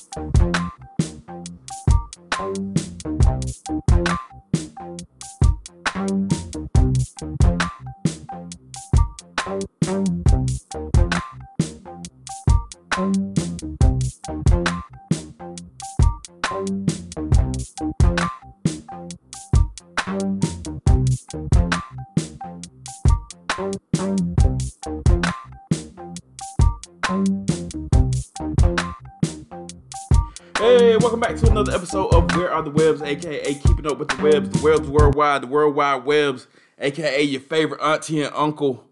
Hey, another episode of Where Are the Webbs, aka Keeping Up with the Webbs, the Webbs Worldwide, the Worldwide Webbs, aka your favorite auntie and uncle,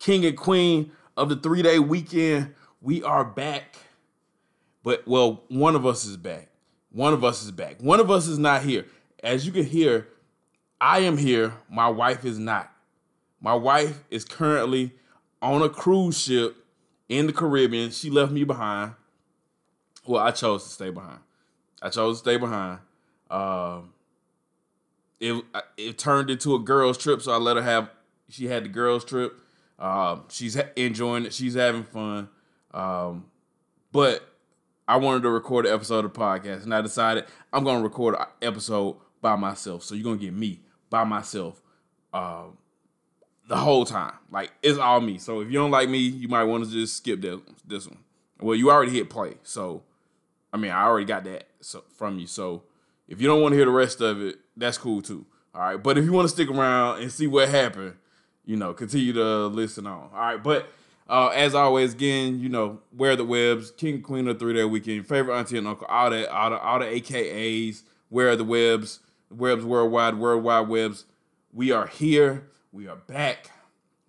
king and queen of the three day weekend. We are back. But, well, one of us is back. One of us is back. One of us is not here. As you can hear, I am here. My wife is not. My wife is currently on a cruise ship in the Caribbean. She left me behind. Well, I chose to stay behind. I chose to stay behind. Um, it it turned into a girls trip, so I let her have. She had the girls trip. Um, she's enjoying it. She's having fun. Um, but I wanted to record an episode of the podcast, and I decided I'm going to record an episode by myself. So you're going to get me by myself um, the whole time. Like it's all me. So if you don't like me, you might want to just skip this this one. Well, you already hit play, so I mean, I already got that from you. So if you don't want to hear the rest of it, that's cool too. All right. But if you want to stick around and see what happened, you know, continue to listen on. All right. But uh, as always, again, you know, where the webs, king queen of three day weekend, favorite auntie and uncle, all the all the all the AKAs, where are the webs, webs worldwide, worldwide webs. We are here. We are back.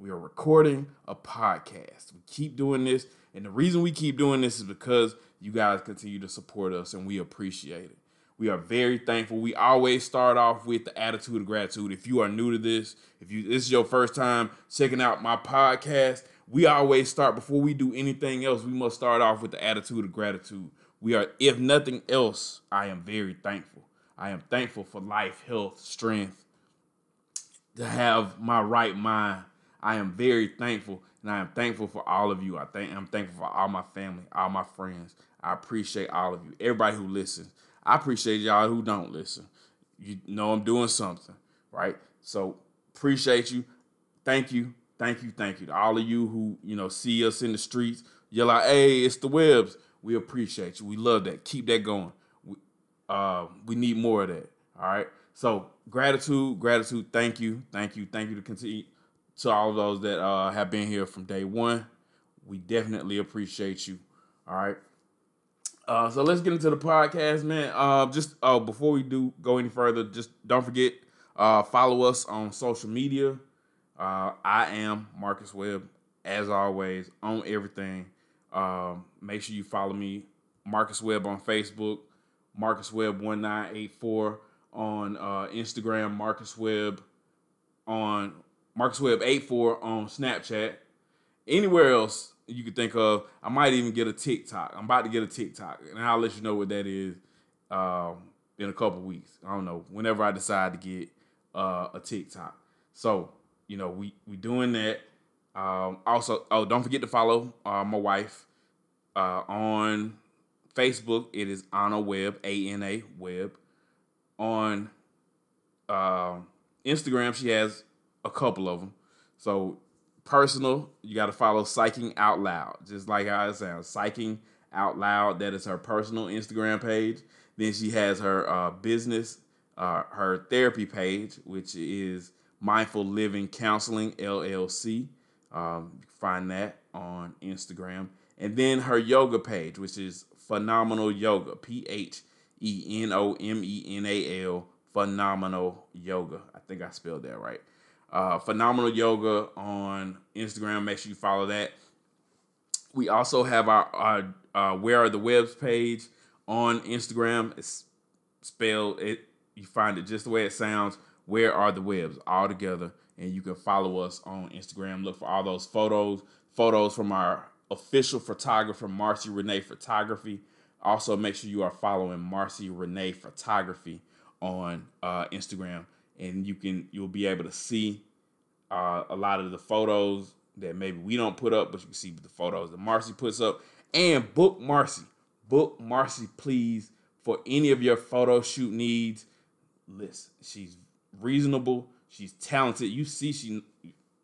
We are recording a podcast. We keep doing this, and the reason we keep doing this is because you guys continue to support us and we appreciate it. We are very thankful. We always start off with the attitude of gratitude. If you are new to this, if you this is your first time checking out my podcast, we always start before we do anything else. We must start off with the attitude of gratitude. We are, if nothing else, I am very thankful. I am thankful for life, health, strength, to have my right mind. I am very thankful, and I am thankful for all of you. I think I'm thankful for all my family, all my friends. I appreciate all of you, everybody who listens. I appreciate y'all who don't listen. You know I'm doing something, right? So appreciate you. Thank you. Thank you. Thank you to all of you who, you know, see us in the streets. You're like, hey, it's the webs. We appreciate you. We love that. Keep that going. We, uh, we need more of that. All right. So gratitude, gratitude. Thank you. Thank you. Thank you to continue to all of those that uh, have been here from day one. We definitely appreciate you. All right. Uh, so let's get into the podcast, man. Uh, just uh, before we do go any further, just don't forget uh, follow us on social media. Uh, I am Marcus Webb, as always, on everything. Um, make sure you follow me, Marcus Webb on Facebook, Marcus Webb one nine eight four on uh, Instagram, Marcus Webb on Marcus Webb eight four on Snapchat. Anywhere else, you could think of. I might even get a TikTok. I'm about to get a TikTok, and I'll let you know what that is um, in a couple weeks. I don't know whenever I decide to get uh, a TikTok. So you know we we doing that. Um, also, oh, don't forget to follow uh, my wife uh, on Facebook. It is Anna Webb, A N A Webb. On uh, Instagram, she has a couple of them. So personal, you got to follow Psyching Out Loud, just like how it sounds. Psyching Out Loud, that is her personal Instagram page. Then she has her uh, business, uh, her therapy page, which is Mindful Living Counseling LLC. Um, find that on Instagram. And then her yoga page, which is Phenomenal Yoga, P H E N O M E N A L, Phenomenal Yoga. I think I spelled that right. Uh, phenomenal yoga on Instagram. Make sure you follow that. We also have our, our uh, Where Are the Webbs page on Instagram. It's spelled it. You find it just the way it sounds. Where are the webs all together? And you can follow us on Instagram. Look for all those photos, photos from our official photographer, Marcy Renee Photography. Also, make sure you are following Marcy Renee Photography on uh, Instagram and you can you'll be able to see uh, a lot of the photos that maybe we don't put up, but you can see the photos that Marcy puts up. And book Marcy, Book Marcy, please, for any of your photo shoot needs. Listen, she's reasonable. She's talented. You see, she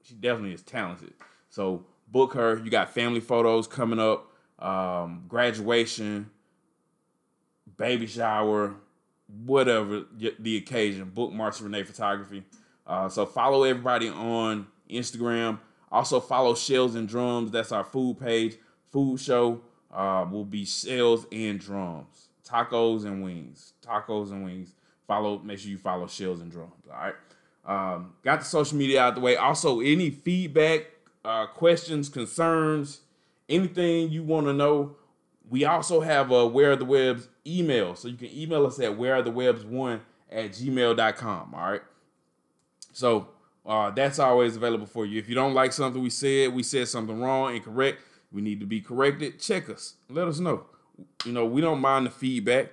she definitely is talented. So book her. You got family photos coming up, um, graduation, baby shower, whatever the occasion. Book Marcy Renee Photography. Uh, so follow everybody on Instagram. Also follow Shells and Drums. That's our food page. Food show uh, will be Shells and Drums. Tacos and wings. Tacos and wings. Follow. Make sure you follow Shells and Drums. All right. Um, got the social media out the way. Also, any feedback, uh, questions, concerns, anything you want to know. We also have a Where the Webbs email. So you can email us at where are the webs one at gmail.com. All right. So uh, that's always available for you. If you don't like something we said, we said something wrong, incorrect, we need to be corrected, check us. Let us know. You know, we don't mind the feedback.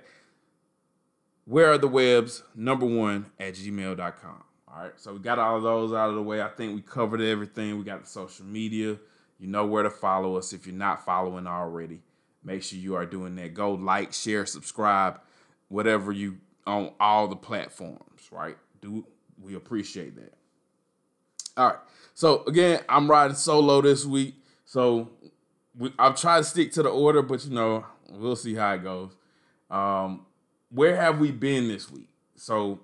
Where are the webs? Number one at gmail.com. All right, so we got all of those out of the way. I think we covered everything. We got the social media. You know where to follow us if you're not following already. Make sure you are doing that. Go like, share, subscribe, whatever you on all the platforms, right? Do we appreciate that. All right. So again, I'm riding solo this week. So we, I've tried to stick to the order, but you know, we'll see how it goes. Um, where have we been this week? So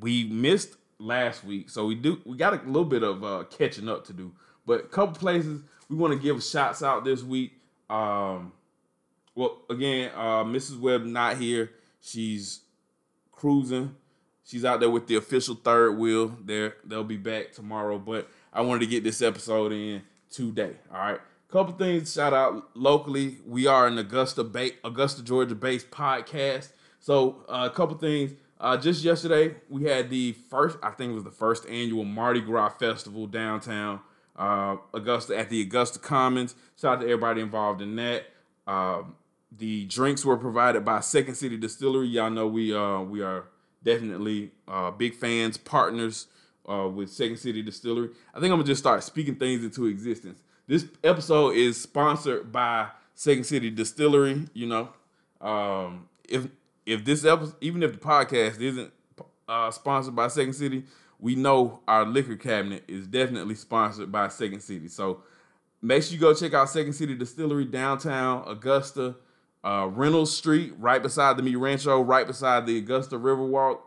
we missed last week, so we do we got a little bit of uh, catching up to do. But a couple places we want to give shots out this week. Um, well, again, uh, Mrs. Webb not here. She's cruising. She's out there with the official third wheel. There, they'll be back tomorrow. But I wanted to get this episode in today. All right. Couple things shout out locally. We are an Augusta, Augusta, Georgia based podcast. So uh, a couple things. Uh, just yesterday, we had the first, I think it was the first annual Mardi Gras festival downtown uh, Augusta at the Augusta Commons. Shout out to everybody involved in that. Uh, the drinks were provided by Second City Distillery. Y'all know we uh, we are definitely uh, big fans, partners uh, with Second City Distillery. I think I'm gonna just start speaking things into existence. This episode is sponsored by Second City Distillery. You know, um, if if this episode, even if the podcast isn't uh, sponsored by Second City, we know our liquor cabinet is definitely sponsored by Second City. So make sure you go check out Second City Distillery downtown Augusta, uh, Reynolds Street, right beside the Mi Rancho, right beside the Augusta Riverwalk.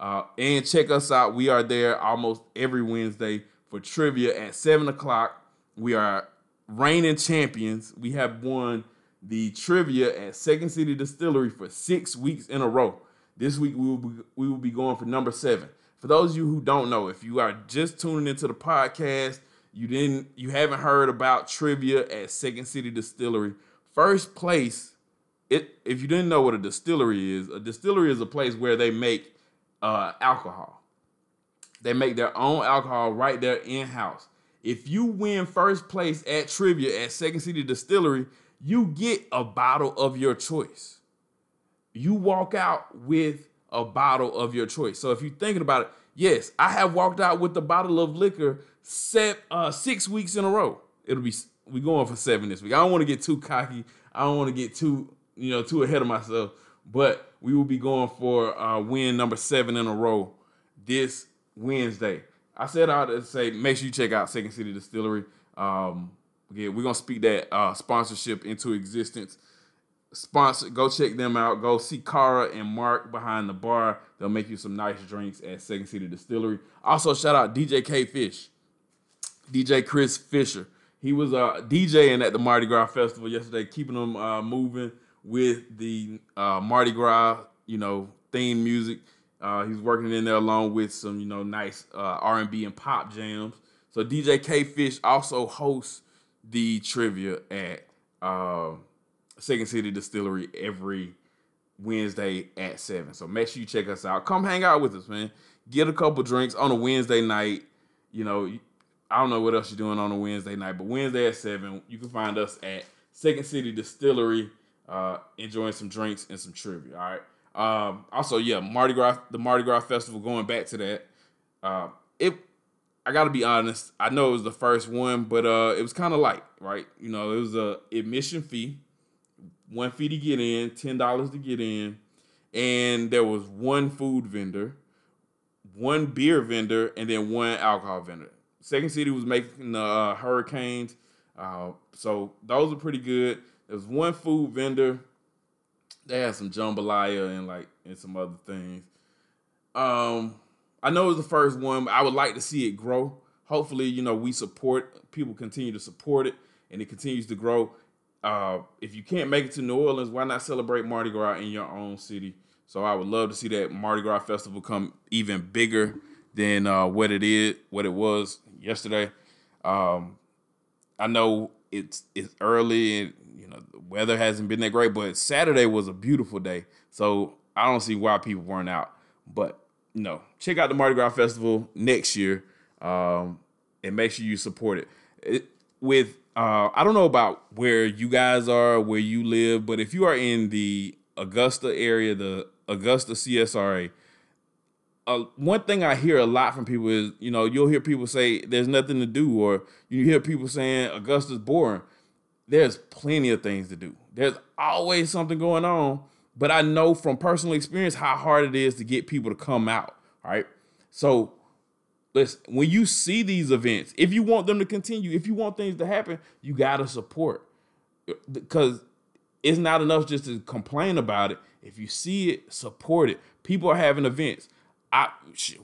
Uh, and check us out. We are there almost every Wednesday for trivia at seven o'clock. We are reigning champions. We have won the trivia at Second City Distillery for six weeks in a row. This week we will be, we will be going for number seven. For those of you who don't know, if you are just tuning into the podcast, you didn't you haven't heard about trivia at Second City Distillery. First place, it if you didn't know what a distillery is, a distillery is a place where they make uh, alcohol. They make their own alcohol right there in house. If you win first place at trivia at Second City Distillery, you get a bottle of your choice. You walk out with a bottle of your choice. So if you're thinking about it, yes, I have walked out with a bottle of liquor set, uh, six weeks in a row. It'll be we going for seven this week. I don't want to get too cocky. I don't want to get too you know too ahead of myself. But we will be going for uh, win number seven in a row this Wednesday. I said I would say make sure you check out Second City Distillery. Um, Again, we're gonna speak that uh, sponsorship into existence. Sponsor, go check them out. Go see Cara and Mark behind the bar. They'll make you some nice drinks at Second City Distillery. Also, shout out DJ K Fish, DJ Chris Fisher. He was uh, DJing at the Mardi Gras Festival yesterday, keeping them uh, moving with the uh, Mardi Gras, you know, theme music. Uh, he's working in there along with some, you know, nice uh, R&B and pop jams. So DJ K Fish also hosts the trivia at uh, Second City Distillery every Wednesday at seven. So make sure you check us out. Come hang out with us, man. Get a couple drinks on a Wednesday night. You know, I don't know what else you're doing on a Wednesday night, but Wednesday at seven, you can find us at Second City Distillery, uh, enjoying some drinks and some trivia. All right. Um, also, yeah, Mardi Gras, the Mardi Gras Festival. Going back to that, uh, it I got to be honest. I know it was the first one, but uh, it was kind of light, right? You know, it was a admission fee, one fee to get in, ten dollars to get in, and there was one food vendor, one beer vendor, and then one alcohol vendor. Second City was making the uh, Hurricanes, uh, so those are pretty good. There was one food vendor. They had some jambalaya and like and some other things. Um, I know it was the first one. I would like to see it grow. Hopefully, you know, we support people continue to support it and it continues to grow. Uh, if you can't make it to New Orleans, why not celebrate Mardi Gras in your own city? So I would love to see that Mardi Gras festival come even bigger than uh, what it is, what it was yesterday. Um, I know it's it's early and weather hasn't been that great, but Saturday was a beautiful day. So I don't see why people weren't out. But no, check out the Mardi Gras festival next year, um, and make sure you support it. it with uh, I don't know about where you guys are, where you live, but if you are in the Augusta area, the Augusta CSRA, uh, one thing I hear a lot from people is, you know, you'll hear people say there's nothing to do, or you hear people saying Augusta's boring. There's plenty of things to do. There's always something going on, but I know from personal experience how hard it is to get people to come out. Right, so listen, when you see these events, if you want them to continue, if you want things to happen, you gotta support because it's not enough just to complain about it. If you see it, support it. People are having events. I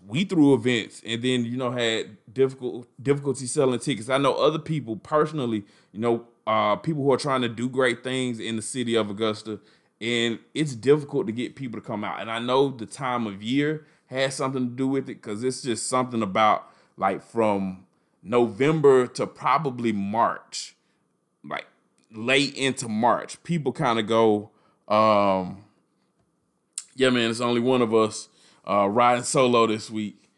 we threw events and then you know had difficult difficulty selling tickets. I know other people personally, you know, uh, people who are trying to do great things in the city of Augusta, and it's difficult to get people to come out. And I know the time of year has something to do with it because it's just something about like from November to probably March, like late into March, people kind of go, um, yeah, man, it's only one of us uh, riding solo this week.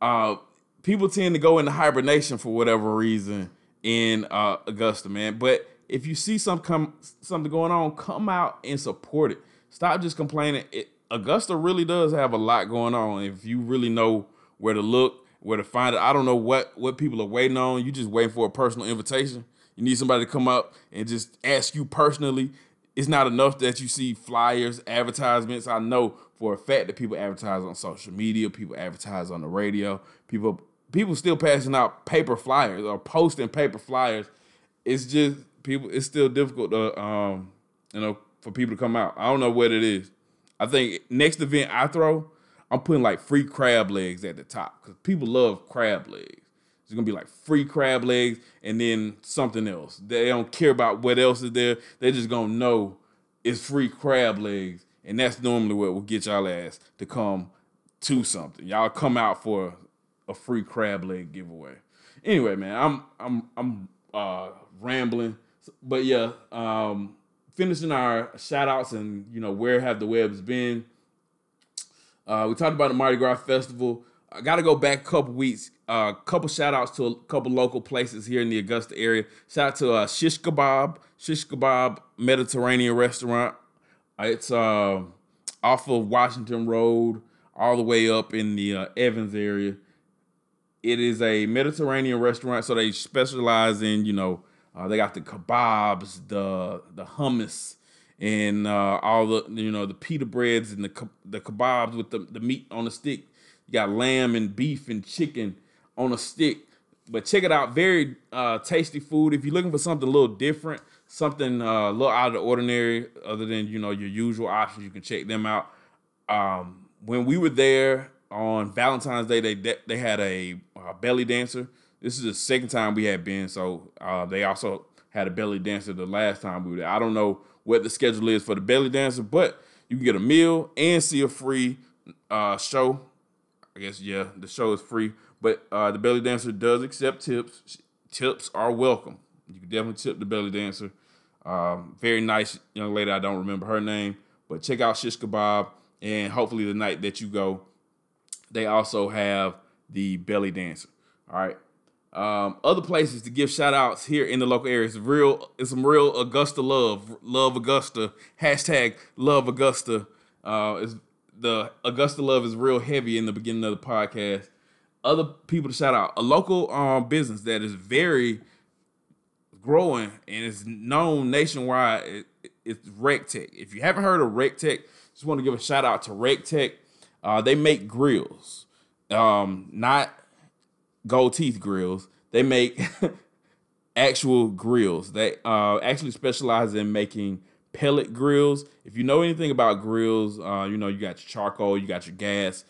Uh, people tend to go into hibernation for whatever reason in uh, Augusta, man. But if you see some come something going on, come out and support it. Stop just complaining. It, Augusta really does have a lot going on. If you really know where to look, where to find it, I don't know what what people are waiting on. You just waiting for a personal invitation. You need somebody to come up and just ask you personally. It's not enough that you see flyers, advertisements. I know for a fact that people advertise on social media, people advertise on the radio, people people still passing out paper flyers or posting paper flyers. It's just people. It's still difficult to um you know for people to come out. I don't know what it is. I think next event I throw, I'm putting like free crab legs at the top because people love crab legs. It's gonna be like free crab legs and then something else. They don't care about what else is there. They just gonna know it's free crab legs, and that's normally what will get y'all ass to come to something. Y'all come out for a free crab leg giveaway. Anyway, man, I'm I'm I'm uh, rambling, but yeah, um, finishing our shout outs and you know where have the webs been. Uh, we talked about the Mardi Gras festival. I got to go back a couple weeks. A uh, couple shout outs to a couple local places here in the Augusta area. Shout out to uh, Shish Kebab, Shish Kebab Mediterranean restaurant. Uh, it's uh, off of Washington Road, all the way up in the uh, Evans area. It is a Mediterranean restaurant, so they specialize in you know uh, they got the kebabs, the the hummus, and uh, all the you know the pita breads and the the kebabs with the, the meat on the stick. You got lamb and beef and chicken on a stick. But check it out, very uh, tasty food. If you're looking for something a little different, something uh, a little out of the ordinary, other than you know your usual options, you can check them out. Um, when we were there on Valentine's Day, they they had a, a belly dancer this is the second time we had been, so uh, they also had a belly dancer the last time we were there. I don't know what the schedule is for the belly dancer, but you can get a meal and see a free uh, show. I guess yeah, the show is free, but uh, the belly dancer does accept tips. Tips are welcome. You can definitely tip the belly dancer. Um, very nice young lady. I don't remember her name, but check out Shish Kebab, and hopefully the night that you go, they also have the belly dancer. All right. Um, other places to give shout outs here in the local areas. Real, it's some real Augusta love. Love Augusta. Hashtag love Augusta. Uh, is the Augusta love is real heavy in the beginning of the podcast. Other people to shout out. A local um, business that is very growing and is known nationwide it's RecTec. If you haven't heard of RecTec, just want to give a shout out to RecTec. Uh, they make grills, um, not gold teeth grills. They make actual grills. They uh, actually specialize in making pellet grills. If you know anything about grills, uh, you know you got your charcoal, you got your gas.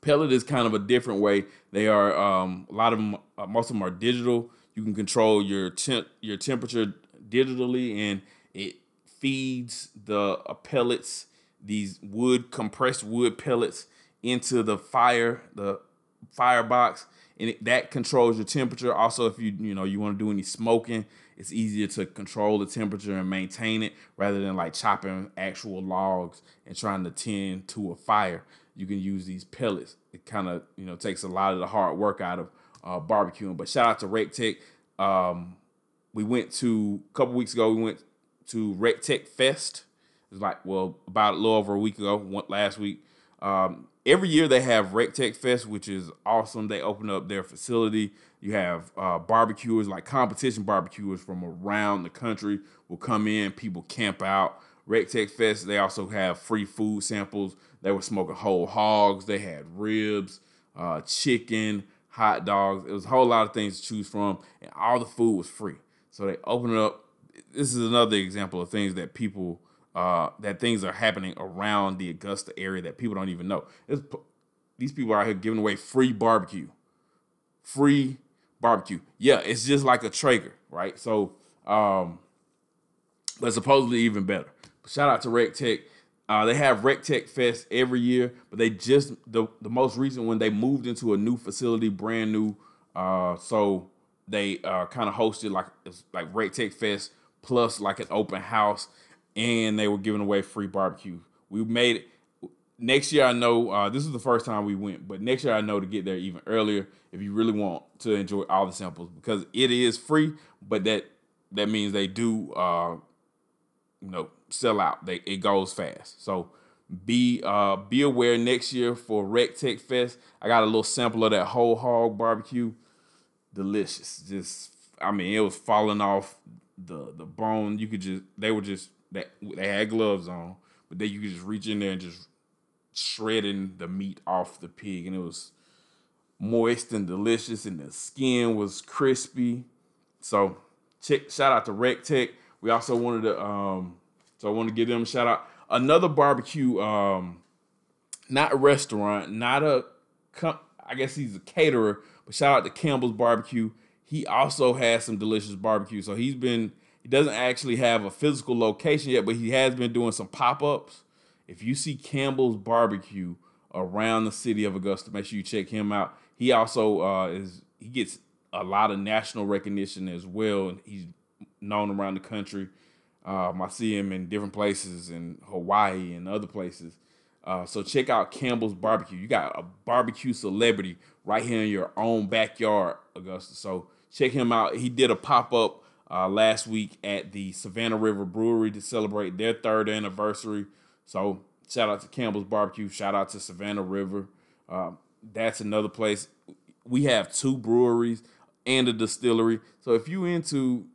Pellet is kind of a different way. They are um, a lot of them, uh, most of them are digital. You can control your temp, your temperature digitally, and it feeds the uh, pellets, these wood compressed wood pellets, into the fire, the firebox, and it, that controls your temperature. Also, if you you know you want to do any smoking, it's easier to control the temperature and maintain it rather than like chopping actual logs and trying to tend to a fire. You can use these pellets. It kind of you know takes a lot of the hard work out of uh, barbecuing. But shout out to RecTec. Um, we went to a couple weeks ago. We went to RecTec Fest. It was like well about a little over a week ago. One, last week. Um, every year they have RecTec Fest, which is awesome. They open up their facility. You have uh, barbecuers, like competition barbecuers from around the country will come in. People camp out. RecTec Fest, they also have free food samples. They were smoking whole hogs. They had ribs, uh, chicken, hot dogs. It was a whole lot of things to choose from, and all the food was free. So they opened it up. This is another example of things that people uh, that things are happening around the Augusta area that people don't even know. It's, these people are out here giving away free barbecue, free barbecue. Yeah, it's just like a Traeger, right? So, um, but supposedly even better. Shout out to RecTec. Uh, they have RecTec Fest every year, but they just the the most recent one they moved into a new facility, brand new. Uh, so they uh, kind of hosted like like RecTec Fest plus like an open house and they were giving away free barbecue. We made it. Next year, I know uh, this is the first time we went, but next year I know to get there even earlier if you really want to enjoy all the samples because it is free, but that that means they do, uh, you know, sell out. They it goes fast. So be uh, be aware next year for RecTec Fest. I got a little sample of that whole hog barbecue. Delicious. Just I mean, it was falling off the the bone. You could just they were just that they had gloves on, but then you could just reach in there and just shredding the meat off the pig, and it was moist and delicious, and the skin was crispy. So check shout out to Rec Tec. We also wanted to um so I want to give them a shout out. Another barbecue, um, not a restaurant, not a I guess he's a caterer, but shout out to Campbell's Barbecue. He also has some delicious barbecue. So he's been he doesn't actually have a physical location yet, but he has been doing some pop ups. If you see Campbell's Barbecue around the city of Augusta, make sure you check him out. He also uh, is he gets a lot of national recognition as well. and He's known around the country. Um, I see him in different places in Hawaii and other places. Uh, so check out Campbell's Barbecue. You got a barbecue celebrity right here in your own backyard, Augusta. So check him out. He did a pop up uh, last week at the Savannah River Brewery to celebrate their third anniversary. So shout out to Campbell's Barbecue. Shout out to Savannah River. Uh, that's another place. We have two breweries and a distillery. So if you into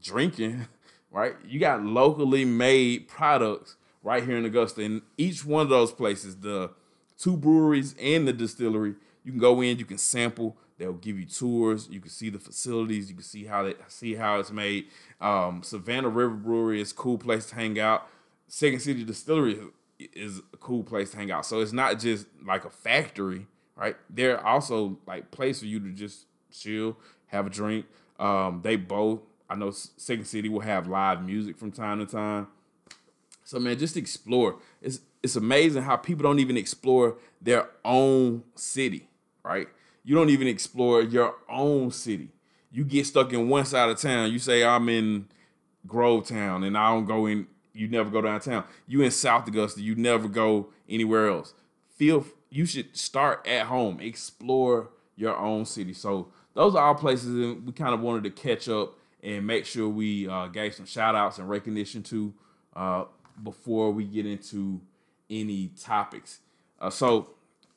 drinking, right, you got locally made products right here in Augusta. And each one of those places, the two breweries and the distillery, you can go in, you can sample. They'll give you tours. You can see the facilities. You can see how they see how it's made. Um, Savannah River Brewery is a cool place to hang out. Second City Distillery is a cool place to hang out. So it's not just like a factory, right? They're also like place for you to just chill, have a drink. Um, they both, I know Second City will have live music from time to time. So man, just explore. It's it's amazing how people don't even explore their own city, right? you don't even explore your own city. You get stuck in one side of town. You say I'm in Grovetown and I don't go in. You never go downtown. You in South Augusta. You never go anywhere else. Feel you should start at home. Explore your own city. So those are all places and we kind of wanted to catch up and make sure we uh, gave some shout outs and recognition to uh, before we get into any topics. Uh, so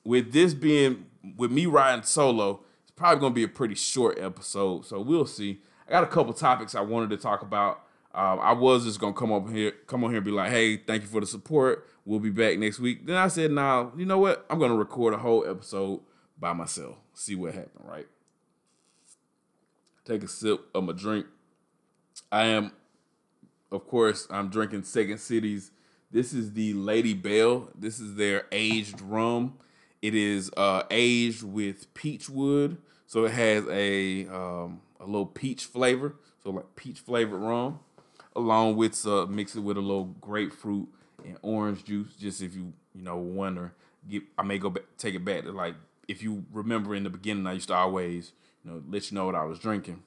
with this being with me riding solo, it's probably gonna be a pretty short episode. So we'll see. I got a couple topics I wanted to talk about. Um, I was just gonna come up here, come on here, and be like, "Hey, thank you for the support. We'll be back next week." Then I said, "Nah, you know what? I'm gonna record a whole episode by myself. See what happened." Right. Take a sip of my drink. I am, of course, I'm drinking Second Cities. This is the Lady Belle. This is their aged rum. It is uh, aged with peach wood, so it has a um, a little peach flavor, so like peach flavored rum along with uh, mix it with a little grapefruit and orange juice. Just if you you know wonder, get I may go back, take it back to like if you remember in the beginning, I used to always you know let you know what I was drinking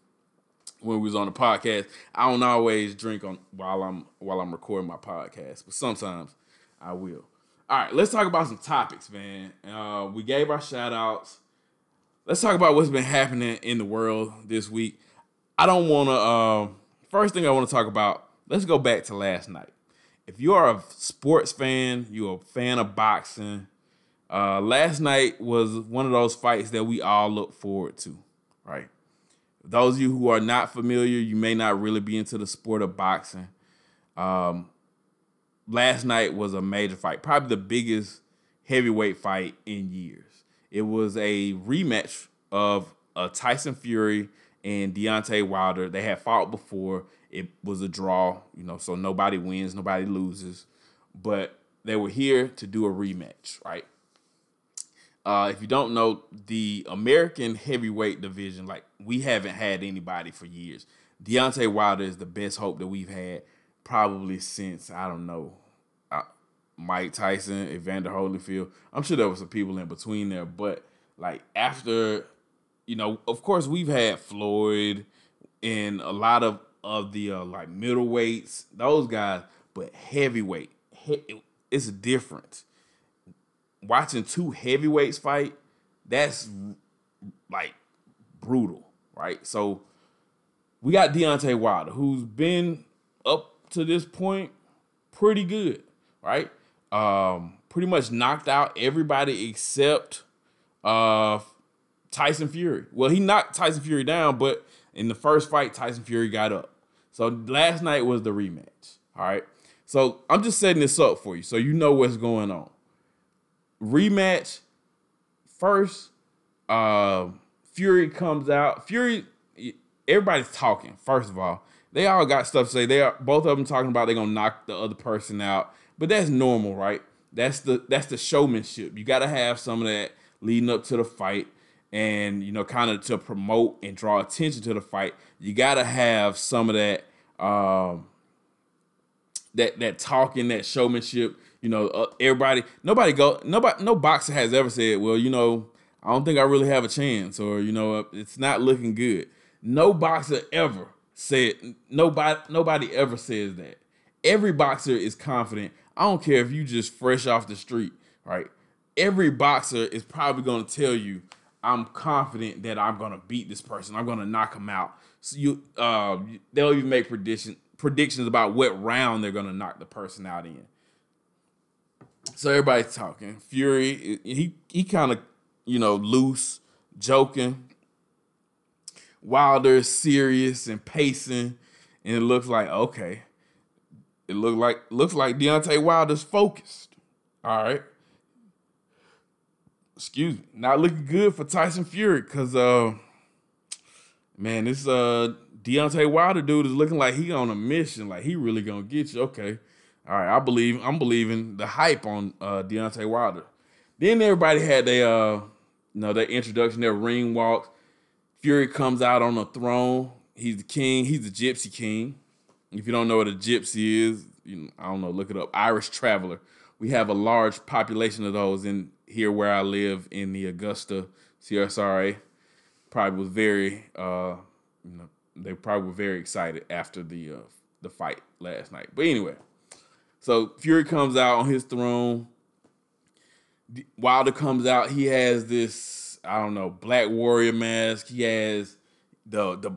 when we was on the podcast. I don't always drink on while I'm while I'm recording my podcast, but sometimes I will. All right, let's talk about some topics, man. Uh, we gave our shout outs. Let's talk about what's been happening in the world this week. I don't want to. Uh, first thing I want to talk about, let's go back to last night. If you are a sports fan, you're a fan of boxing, uh, last night was one of those fights that we all look forward to, right? Those of you who are not familiar, you may not really be into the sport of boxing. Um, last night was a major fight, probably the biggest heavyweight fight in years. It was a rematch of uh, Tyson Fury and Deontay Wilder. They had fought before. It was a draw, you know, so nobody wins, nobody loses. But they were here to do a rematch, right? Uh, if you don't know, the American heavyweight division, like we haven't had anybody for years. Deontay Wilder is the best hope that we've had probably since I don't know uh, Mike Tyson, Evander Holyfield. I'm sure there was some people in between there, but like after you know, of course, we've had Floyd and a lot of of the uh, like middleweights, those guys, but heavyweight, he, it's different. Watching two heavyweights fight, that's like brutal, right? So we got Deontay Wilder, who's been up to this point pretty good, right? Um, pretty much knocked out everybody except uh Tyson Fury. Well, he knocked Tyson Fury down, but in the first fight, Tyson Fury got up. So last night was the rematch. All right. So I'm just setting this up for you so you know what's going on. Rematch first, uh, Fury comes out. Fury, everybody's talking, first of all. They all got stuff to say. They are both of them talking about they're gonna knock the other person out. But that's normal, right? That's the that's the showmanship. You gotta have some of that leading up to the fight and you know kind of to promote and draw attention to the fight you got to have some of that um that that talking that showmanship you know uh, everybody nobody go nobody no boxer has ever said well you know i don't think i really have a chance or you know it's not looking good no boxer ever said nobody nobody ever says that every boxer is confident i don't care if you just fresh off the street right every boxer is probably going to tell you I'm confident that I'm gonna beat this person. I'm gonna knock him out. So you, uh, they'll even make prediction predictions about what round they're gonna knock the person out in. So everybody's talking. Fury, he he kind of, you know, loose, joking. Wilder is serious and pacing, and it looks like okay. It looked like looks like Deontay Wilder's focused. All right excuse me, not looking good for Tyson Fury because uh man, this uh Deontay Wilder dude is looking like he on a mission, like he really gonna get you. Okay. All right, I believe I'm believing the hype on uh Deontay Wilder. Then everybody had their uh you know their introduction, their ring walk. Fury comes out on the throne. He's the king, he's the gypsy king. If you don't know what a gypsy is, you know, I don't know, look it up. Irish traveler. We have a large population of those in here where I live in the Augusta CSRA probably was very uh you know they probably were very excited after the uh the fight last night. But anyway, so Fury comes out on his throne. Wilder comes out. He has this I don't know black warrior mask. He has the the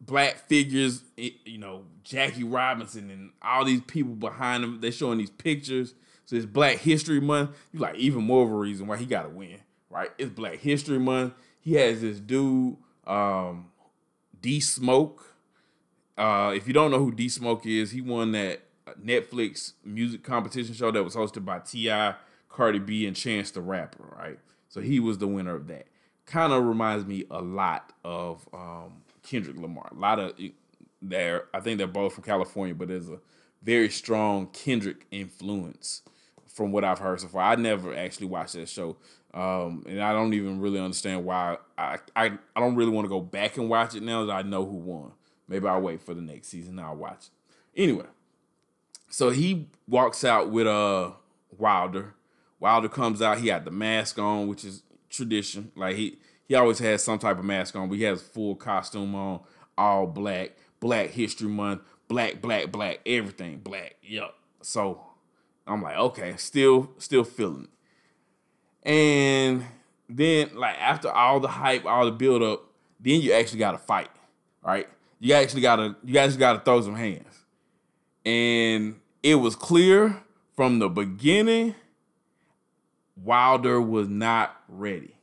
black figures. You know Jackie Robinson and all these people behind him. They're showing these pictures. So it's Black History Month. You like even more of a reason why he got to win, right? It's Black History Month. He has this dude, um, D Smoke. Uh, if you don't know who D Smoke is, he won that Netflix music competition show that was hosted by T.I., Cardi B, and Chance the Rapper, right? So he was the winner of that. Kind of reminds me a lot of um, Kendrick Lamar. A lot of there, I think they're both from California, but there's a very strong Kendrick influence from what I've heard so far. I never actually watched that show, um, and I don't even really understand why. I I, I don't really want to go back and watch it now that I know who won. Maybe I'll wait for the next season. I'll watch. Anyway, so he walks out with uh Wilder. Wilder comes out. He had the mask on, which is tradition. Like he he always has some type of mask on, but he has full costume on, all black, Black History Month, black, black, black, everything black. Yup. So I'm like, okay, still, still feeling it. And then like after all the hype, all the build up, then you actually gotta fight. Right? You actually gotta you guys gotta throw some hands. And it was clear from the beginning Wilder was not ready.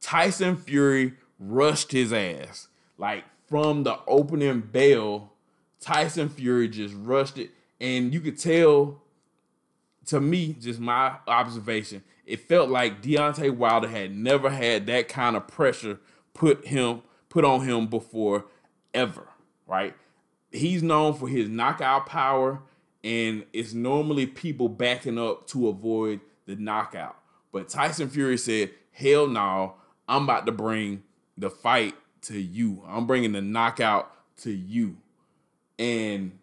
Tyson Fury rushed his ass. Like from the opening bell, Tyson Fury just rushed it. And you could tell, to me, just my observation, it felt like Deontay Wilder had never had that kind of pressure put him put on him before ever, right? He's known for his knockout power, and it's normally people backing up to avoid the knockout. But Tyson Fury said, "Hell no, I'm about to bring the fight to you. I'm bringing the knockout to you." And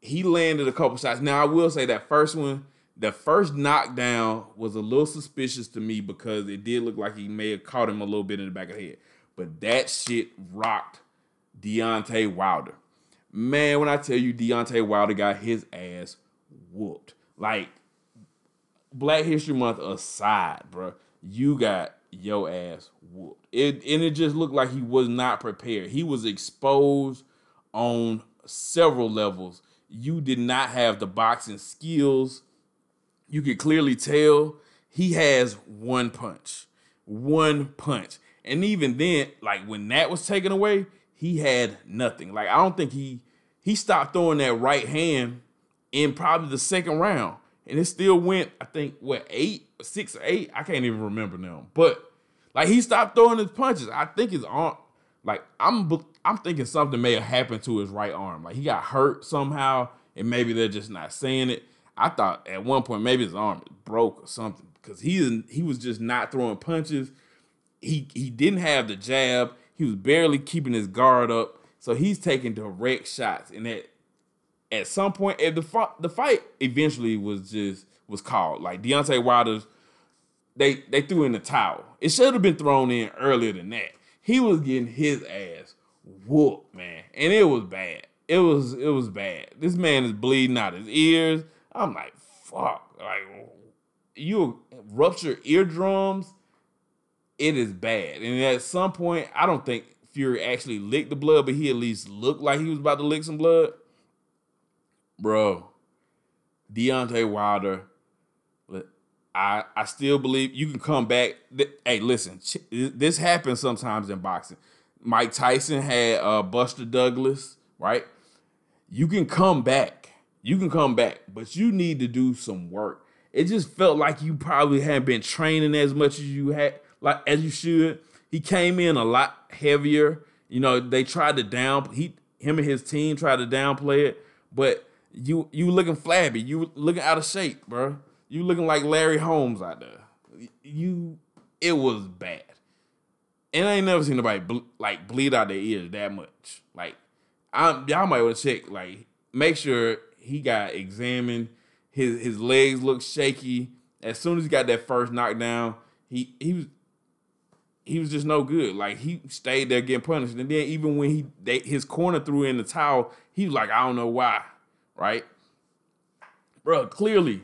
he landed a couple shots. Now I will say that first one, the first knockdown was a little suspicious to me because it did look like he may have caught him a little bit in the back of the head. But that shit rocked Deontay Wilder. Man, when I tell you Deontay Wilder got his ass whooped. Like Black History Month aside, bro, you got your ass whooped. It and it just looked like he was not prepared. He was exposed on several levels. You did not have the boxing skills. You could clearly tell he has one punch. One punch. And even then, like when that was taken away, he had nothing. Like I don't think he he stopped throwing that right hand in probably the second round and it still went. I think what eight, six or eight. I can't even remember now. But like he stopped throwing his punches. I think his arm, like I'm, I'm thinking something may have happened to his right arm. Like he got hurt somehow, and maybe they're just not saying it. I thought at one point maybe his arm broke or something because he he was just not throwing punches. He he didn't have the jab. He was barely keeping his guard up. So he's taking direct shots, and that at some point, if the the fight eventually was just was called. Like Deontay Wilder's, they they threw in the towel. It should have been thrown in earlier than that. He was getting his ass whooped, man, and it was bad. It was it was bad. This man is bleeding out his ears. I'm like, fuck, like you rupture eardrums. It is bad, and at some point, I don't think Fury actually licked the blood, but he at least looked like he was about to lick some blood bro, Deontay Wilder. I I still believe you can come back. Hey, listen, this happens sometimes in boxing. Mike Tyson had uh, Buster Douglas, right? You can come back. You can come back, but you need to do some work. It just felt like you probably hadn't been training as much as you had, like as you should. He came in a lot heavier. You know, they tried to down he him and his team tried to downplay it, but you you looking flabby. You looking out of shape, bro. You looking like Larry Holmes out there. You it was bad. And I ain't never seen nobody ble- like bleed out their ears that much. Like I'm y'all might want to check like make sure he got examined. His his legs look shaky. As soon as he got that first knockdown, he he was he was just no good. Like he stayed there getting punished, and then even when he they, his corner threw in the towel, he was like, I don't know why right? Bro, clearly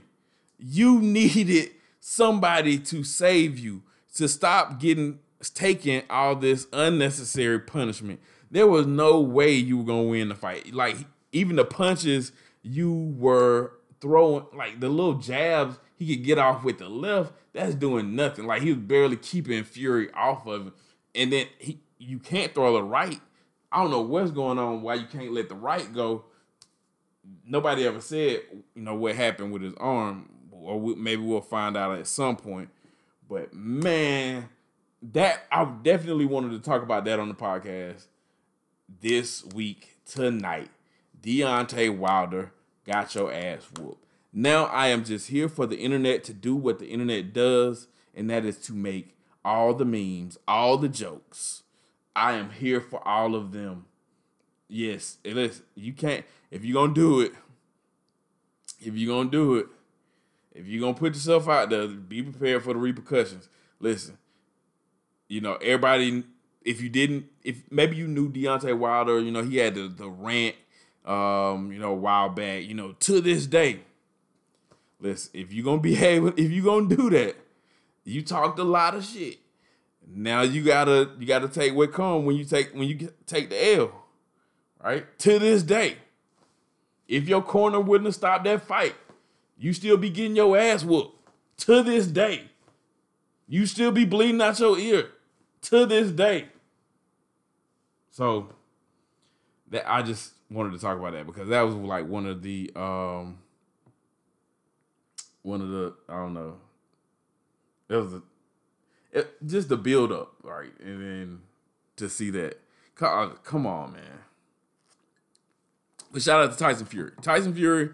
you needed somebody to save you to stop getting taking all this unnecessary punishment. There was no way you were gonna win the fight. Like even the punches you were throwing, like the little jabs he could get off with the left, that's doing nothing. Like he was barely keeping Fury off of him. And then he you can't throw the right I don't know what's going on. Why you can't let the right go? Nobody ever said, you know, what happened with his arm, or we, maybe we'll find out at some point. But man, that I definitely wanted to talk about that on the podcast this week tonight. Deontay Wilder got your ass whooped. Now I am just here for the internet to do what the internet does, and that is to make all the memes, all the jokes. I am here for all of them. Yes, is. You can't if you're gonna do it. If you're gonna do it, if you're gonna put yourself out there, be prepared for the repercussions. Listen, you know everybody. If you didn't, if maybe you knew Deontay Wilder, you know he had the the rant, um, you know, a while back. You know, to this day, listen, if you're gonna behave, if you're gonna do that, you talked a lot of shit. Now you gotta you gotta take what come when you take when you get, take the L, right? To this day, if your corner wouldn't have stopped that fight, you still be getting your ass whooped. To this day, you still be bleeding out your ear. To this day. So that I just wanted to talk about that because that was like one of the um one of the I don't know it was a, it, just the build up, right? And then to see that, come, come on, man. But shout out to Tyson Fury. Tyson Fury,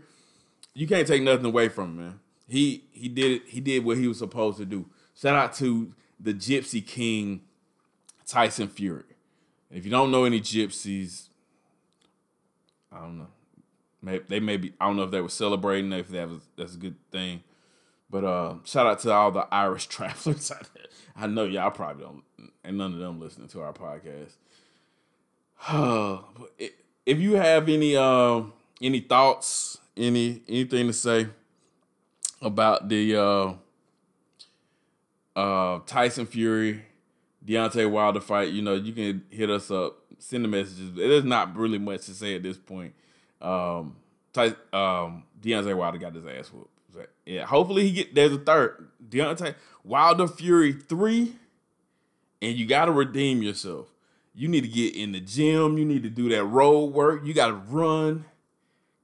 you can't take nothing away from him, man. He he did he did what he was supposed to do. Shout out to the Gypsy King, Tyson Fury. If you don't know any gypsies, I don't know. Maybe they may be. I don't know if they were celebrating. If that was that's a good thing. But uh, shout out to all the Irish travelers out there. I know y'all probably don't, and none of them listening to our podcast. if you have any uh, any thoughts, any anything to say about the uh, uh, Tyson Fury, Deontay Wilder fight, you know, you can hit us up, send the messages. There's not really much to say at this point. Um, Ty, um, Deontay Wilder got his ass whooped. Yeah, hopefully he get there's a third. Deontay Wilder Fury three, and you got to redeem yourself. You need to get in the gym. You need to do that road work. You got to run,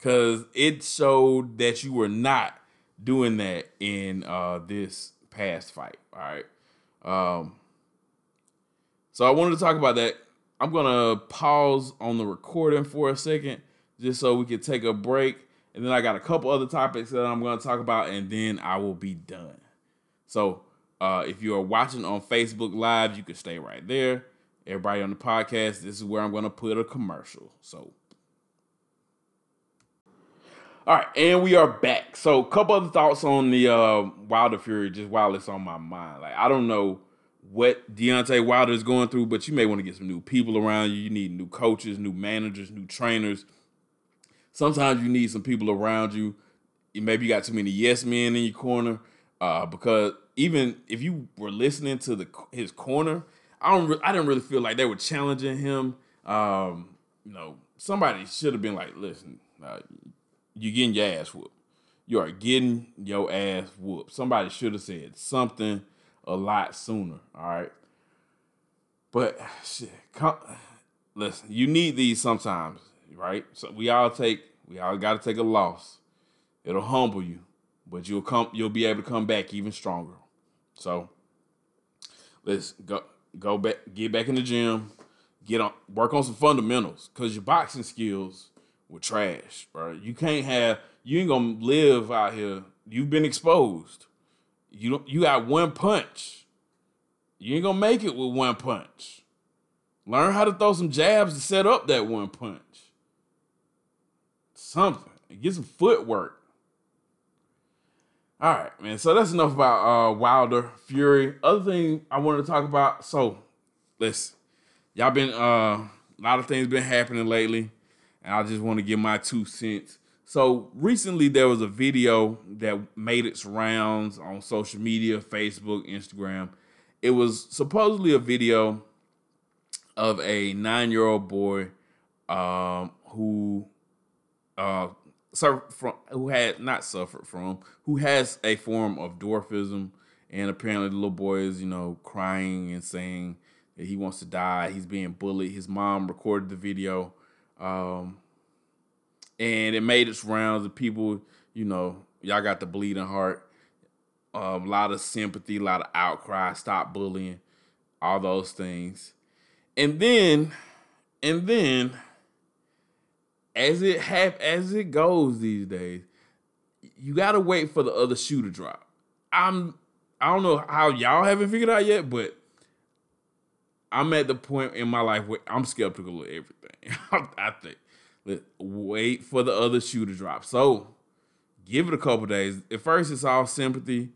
cause it showed that you were not doing that in uh, this past fight. All right. Um, so I wanted to talk about that. I'm gonna pause on the recording for a second, just so we can take a break and then I got a couple other topics that I'm going to talk about, and then I will be done. So uh, if you are watching on Facebook Live, you can stay right there. Everybody on the podcast, this is where I'm going to put a commercial. So, all right, and we are back. So, a couple other thoughts on the uh, Wilder Fury, just while it's on my mind. Like, I don't know what Deontay Wilder is going through, but you may want to get some new people around you. You need new coaches, new managers, new trainers sometimes you need some people around you. Maybe you got too many yes men in your corner. Uh, because even if you were listening to the his corner, I don't. Re- I didn't really feel like they were challenging him. Um, you know, somebody should have been like, "Listen, uh, you getting your ass whooped. You are getting your ass whooped." Somebody should have said something a lot sooner. All right, but shit, come, listen. You need these sometimes right? So we all take we all got to take a loss. It'll humble you, but you'll come you'll be able to come back even stronger. So let's go go back get back in the gym, get on work on some fundamentals cuz your boxing skills were trash, bro. You can't have you ain't to live out here. You've been exposed. You don't you got one punch. You ain't to make it with one punch. Learn how to throw some jabs to set up that one punch something. Get some footwork. All right, man. So that's enough about uh, Wilder Fury. Other thing I wanted to talk about. So, listen, y'all been uh, a lot of things been happening lately, and I just want to give my two cents. So recently there was a video that made its rounds on social media, Facebook, Instagram. It was supposedly a video of a nine-year-old boy um, who uh, suffer from who had not suffered from who has a form of dwarfism, and apparently the little boy is you know crying and saying that he wants to die. He's being bullied. His mom recorded the video, um, and it made its rounds. of people, you know, y'all got the bleeding heart. Um, a lot of sympathy, a lot of outcry. Stop bullying, all those things, and then, and then, as it have as it goes these days, you gotta wait for the other shoe to drop. I'm I don't know how y'all haven't figured out yet, but I'm at the point in my life where I'm skeptical of everything. I think. Wait for the other shoe to drop. So give it a couple days. At first, it's all sympathy.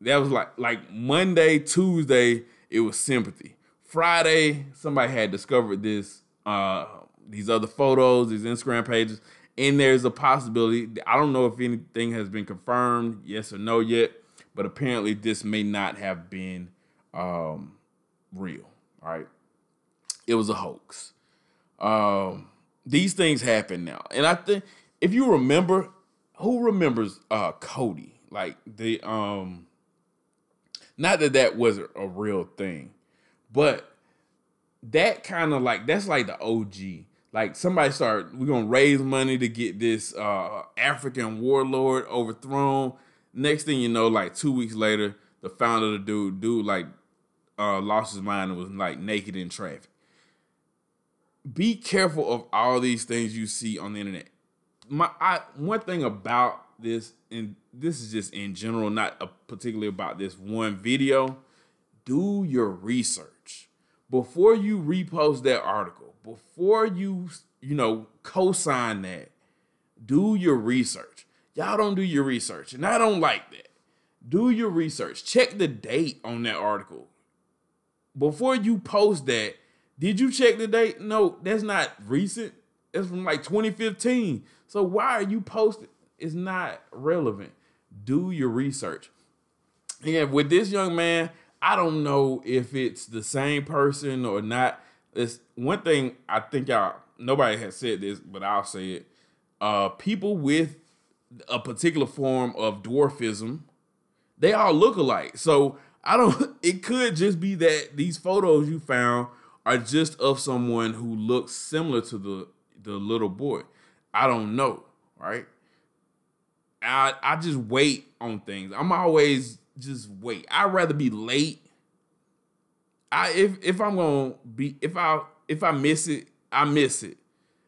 That was like like Monday, Tuesday, it was sympathy. Friday, somebody had discovered this, uh, these other photos, these Instagram pages, and there's a possibility. I don't know if anything has been confirmed, yes or no yet, but apparently this may not have been um, real. All right, it was a hoax. Um, these things happen now, and I think if you remember, who remembers uh, Kony? Like the um, not that that wasn't a real thing, but that kind of like that's like the OG. Like somebody start we're gonna raise money to get this uh, African warlord overthrown. Next thing you know, like two weeks later, the founder of the dude, dude like uh, lost his mind and was like naked in traffic. Be careful of all these things you see on the internet. My I, one thing about this, and this is just in general, not a, particularly about this one video. Do your research before you repost that article. Before you you know co-sign that. Do your research. Y'all don't do your research, and I don't like that. Do your research. Check the date on that article before you post that, did you check the date? No, that's not recent. It's from like 2015. So why are you posting? It's not relevant. Do your research. And with this young man, I don't know if it's the same person or not. It's one thing I think y'all nobody has said this, but I'll say it. Uh, people with a particular form of dwarfism, they all look alike. So I don't. It could just be that these photos you found are just of someone who looks similar to the the little boy. I don't know, right? I I just wait on things. I'm always just wait. I'd rather be late. I if if I'm gonna be if I if I miss it, I miss it.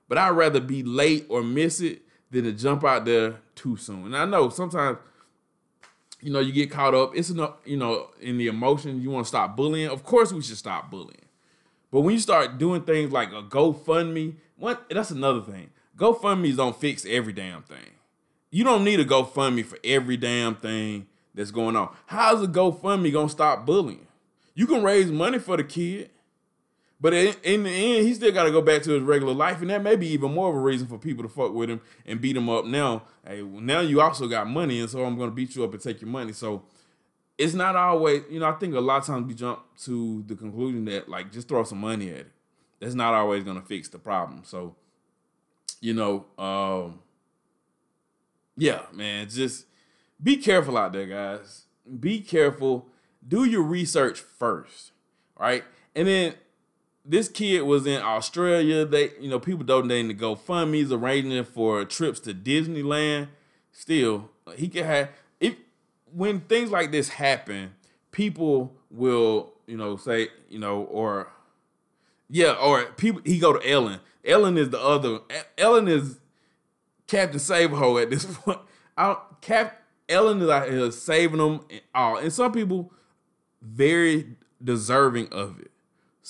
But I'd rather be late or miss it than to jump out there too soon. And I know sometimes you know, you get caught up. It's enough, you know, in the emotion. You want to stop bullying. Of course, we should stop bullying. But when you start doing things like a GoFundMe, what that's another thing. GoFundMe's don't fix every damn thing. You don't need a GoFundMe for every damn thing that's going on. How's a GoFundMe gonna stop bullying? You can raise money for the kid. But in, in the end, he still got to go back to his regular life, and that may be even more of a reason for people to fuck with him and beat him up. Now, hey, now you also got money, and so I'm to beat you up and take your money. So it's not always, you know, I think a lot of times we jump to the conclusion that like just throw some money at it. That's not always to fix the problem. So, you know, um, yeah, man, just be careful out there, guys. Be careful. Do your research first, right? And then this kid was in Australia. They, you know, people donating to GoFundMe's, arranging for trips to Disneyland. Still, he can have if when things like this happen, people will, you know, say, you know, or yeah, or people he go to Ellen. Ellen is the other. Ellen is Captain Save-A-Ho at this point. I Cap Ellen is saving them all, and some people very deserving of it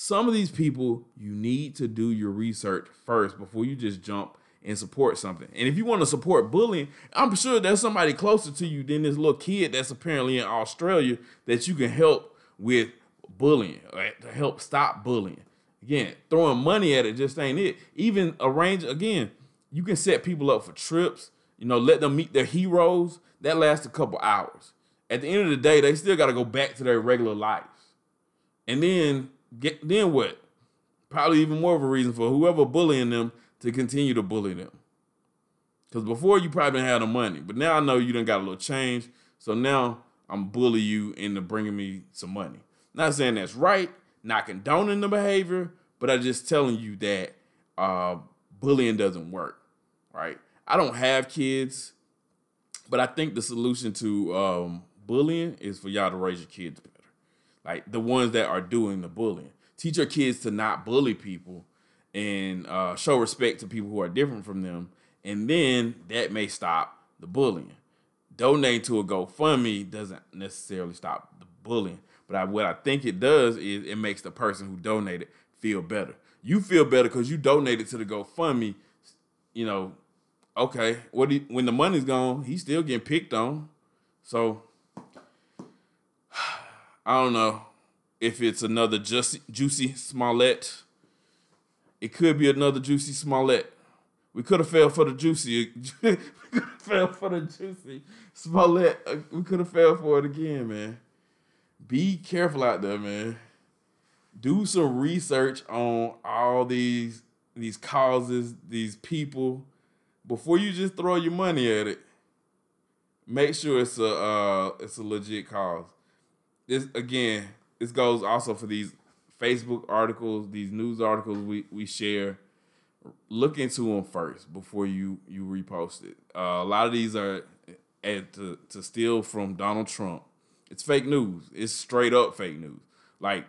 some of these people you need to do your research first before you just jump and support something. And if you want to support bullying, I'm sure there's somebody closer to you than this little kid that's apparently in Australia that you can help with bullying, right? to help stop bullying. Again, throwing money at it just ain't it. Even arrange again, you can set people up for trips, you know, let them meet their heroes. That lasts a couple hours. At the end of the day, they still got to go back to their regular lives. And then get then what? Probably even more of a reason for whoever bullying them to continue to bully them. Because before you probably have the money, but now I know you done got a little change. So now I'm bully you into bringing me some money. Not saying that's right, not condoning the behavior, but I'm just telling you that uh, bullying doesn't work, right? I don't have kids, but I think the solution to um, bullying is for y'all to raise your kids better. Like the ones that are doing the bullying. Teach your kids to not bully people and uh, show respect to people who are different from them. And then that may stop the bullying. Donate to a GoFundMe doesn't necessarily stop the bullying. But I, what I think it does is it makes the person who donated feel better. You feel better because you donated to the GoFundMe. You know, okay, what he, when the money's gone, he's still getting picked on. So I don't know if it's another Jussie Smollett. It could be another Jussie Smollett. We could have failed for the Jussie. we could have failed for the Jussie Smollett. Uh, we could have failed for it again, man. Be careful out there, man. Do some research on all these these causes, these people, before you just throw your money at it. Make sure it's a uh, it's a legit cause. This again, this goes also for these Facebook articles, these news articles we, we share. Look into them first before you you repost it. Uh, a lot of these are and to to steal from Donald Trump. It's fake news. It's straight up fake news. Like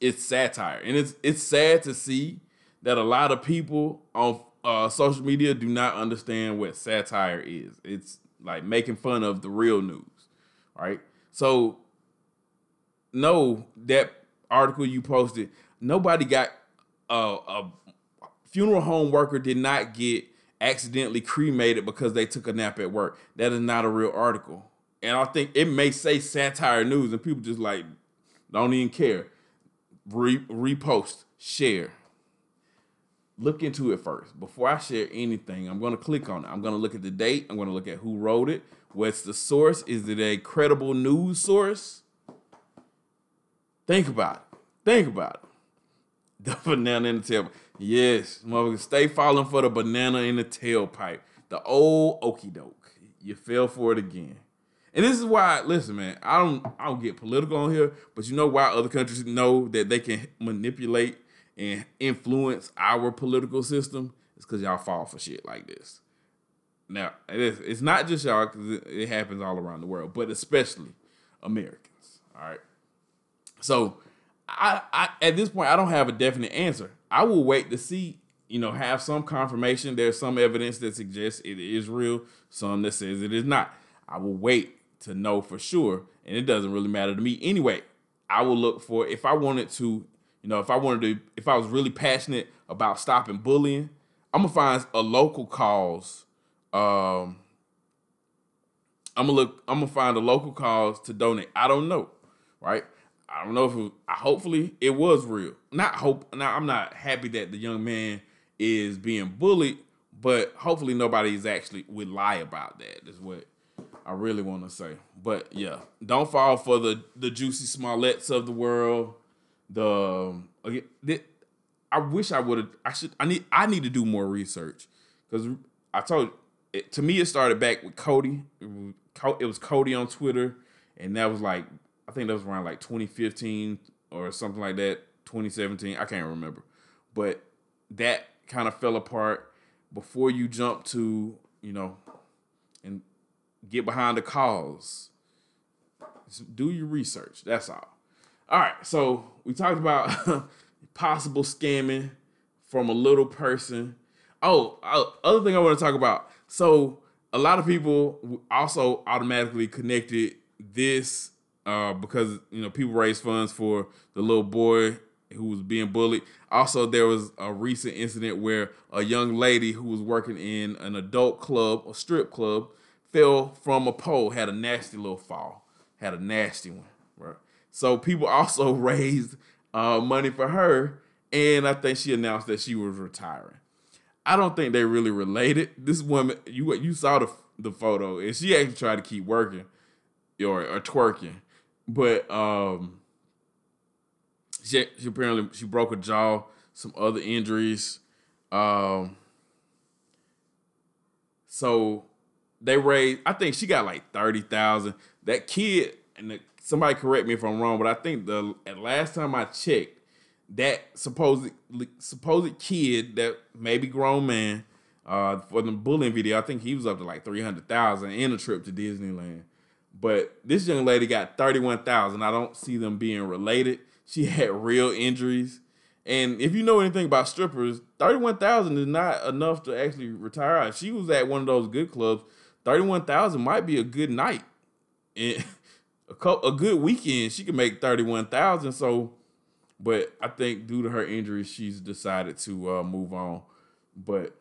it's satire, and it's it's sad to see that a lot of people on uh, social media do not understand what satire is. It's like making fun of the real news, right? So no, that article you posted, nobody got uh, a funeral home worker did not get accidentally cremated because they took a nap at work. That is not a real article. And I think it may say satire news and people just like don't even care. Re- repost, share. Look into it first. Before I share anything, I'm going to click on it. I'm going to look at the date. I'm going to look at who wrote it. What's the source? Is it a credible news source? Think about it. Think about it. The banana in the tailpipe. Yes, motherfucker, stay falling for the banana in the tailpipe. The old okey doke. You fell for it again. And this is why, listen, man, I don't I don't get political on here, but you know why other countries know that they can manipulate and influence our political system? It's because y'all fall for shit like this. Now, it is, it's not just y'all, because it, it happens all around the world, but especially Americans. All right. So I, I at this point I don't have a definite answer. I will wait to see, you know, have some confirmation. There's some evidence that suggests it is real, some that says it is not. I will wait to know for sure, and it doesn't really matter to me anyway. I will look for if I wanted to, you know, if I wanted to, if I was really passionate about stopping bullying, I'm gonna find a local cause. Um, I'm gonna look. I'm gonna find a local cause to donate. I don't know, right? I don't know if it, hopefully it was real. Not hope. Now I'm not happy that the young man is being bullied, but hopefully nobody's actually would lie about that. Is what I really want to say. But yeah, don't fall for the the Jussie Smolletts of the world. The again, I wish I would have. I should. I need. I need to do more research because I told. It, to me, it started back with Kony. It was Kony on Twitter, and that was like I think that was around like 2015 or something like that, 2017. I can't remember. But that kind of fell apart before you jump to, you know, and get behind the cause. Do your research. That's all. All right. So we talked about possible scamming from a little person. Oh, uh, other thing I want to talk about. So a lot of people also automatically connected this uh, because you know people raise funds for the little boy who was being bullied. Also, there was a recent incident where a young lady who was working in an adult club, a strip club, fell from a pole, had a nasty little fall, had a nasty one. Right. So people also raised uh, money for her, and I think she announced that she was retiring. I don't think they really related. This woman, you you saw the the photo, and she actually tried to keep working or, or twerking but um, she, she apparently she broke a jaw, some other injuries. Um, so they raised. I think she got like thirty thousand. That kid and the somebody correct me if I'm wrong, but I think the last time I checked, that supposed supposed kid that maybe grown man uh, for the bullying video, I think he was up to like three hundred thousand in a trip to Disneyland. But this young lady got thirty one thousand. I don't see them being related. She had real injuries. And if you know anything about strippers, thirty one thousand is not enough to actually retire. She was at one of those good clubs, thirty one thousand might be a good night, and a, a good weekend. She could make thirty one thousand. So, but I think due to her injuries, she's decided to uh, move on. But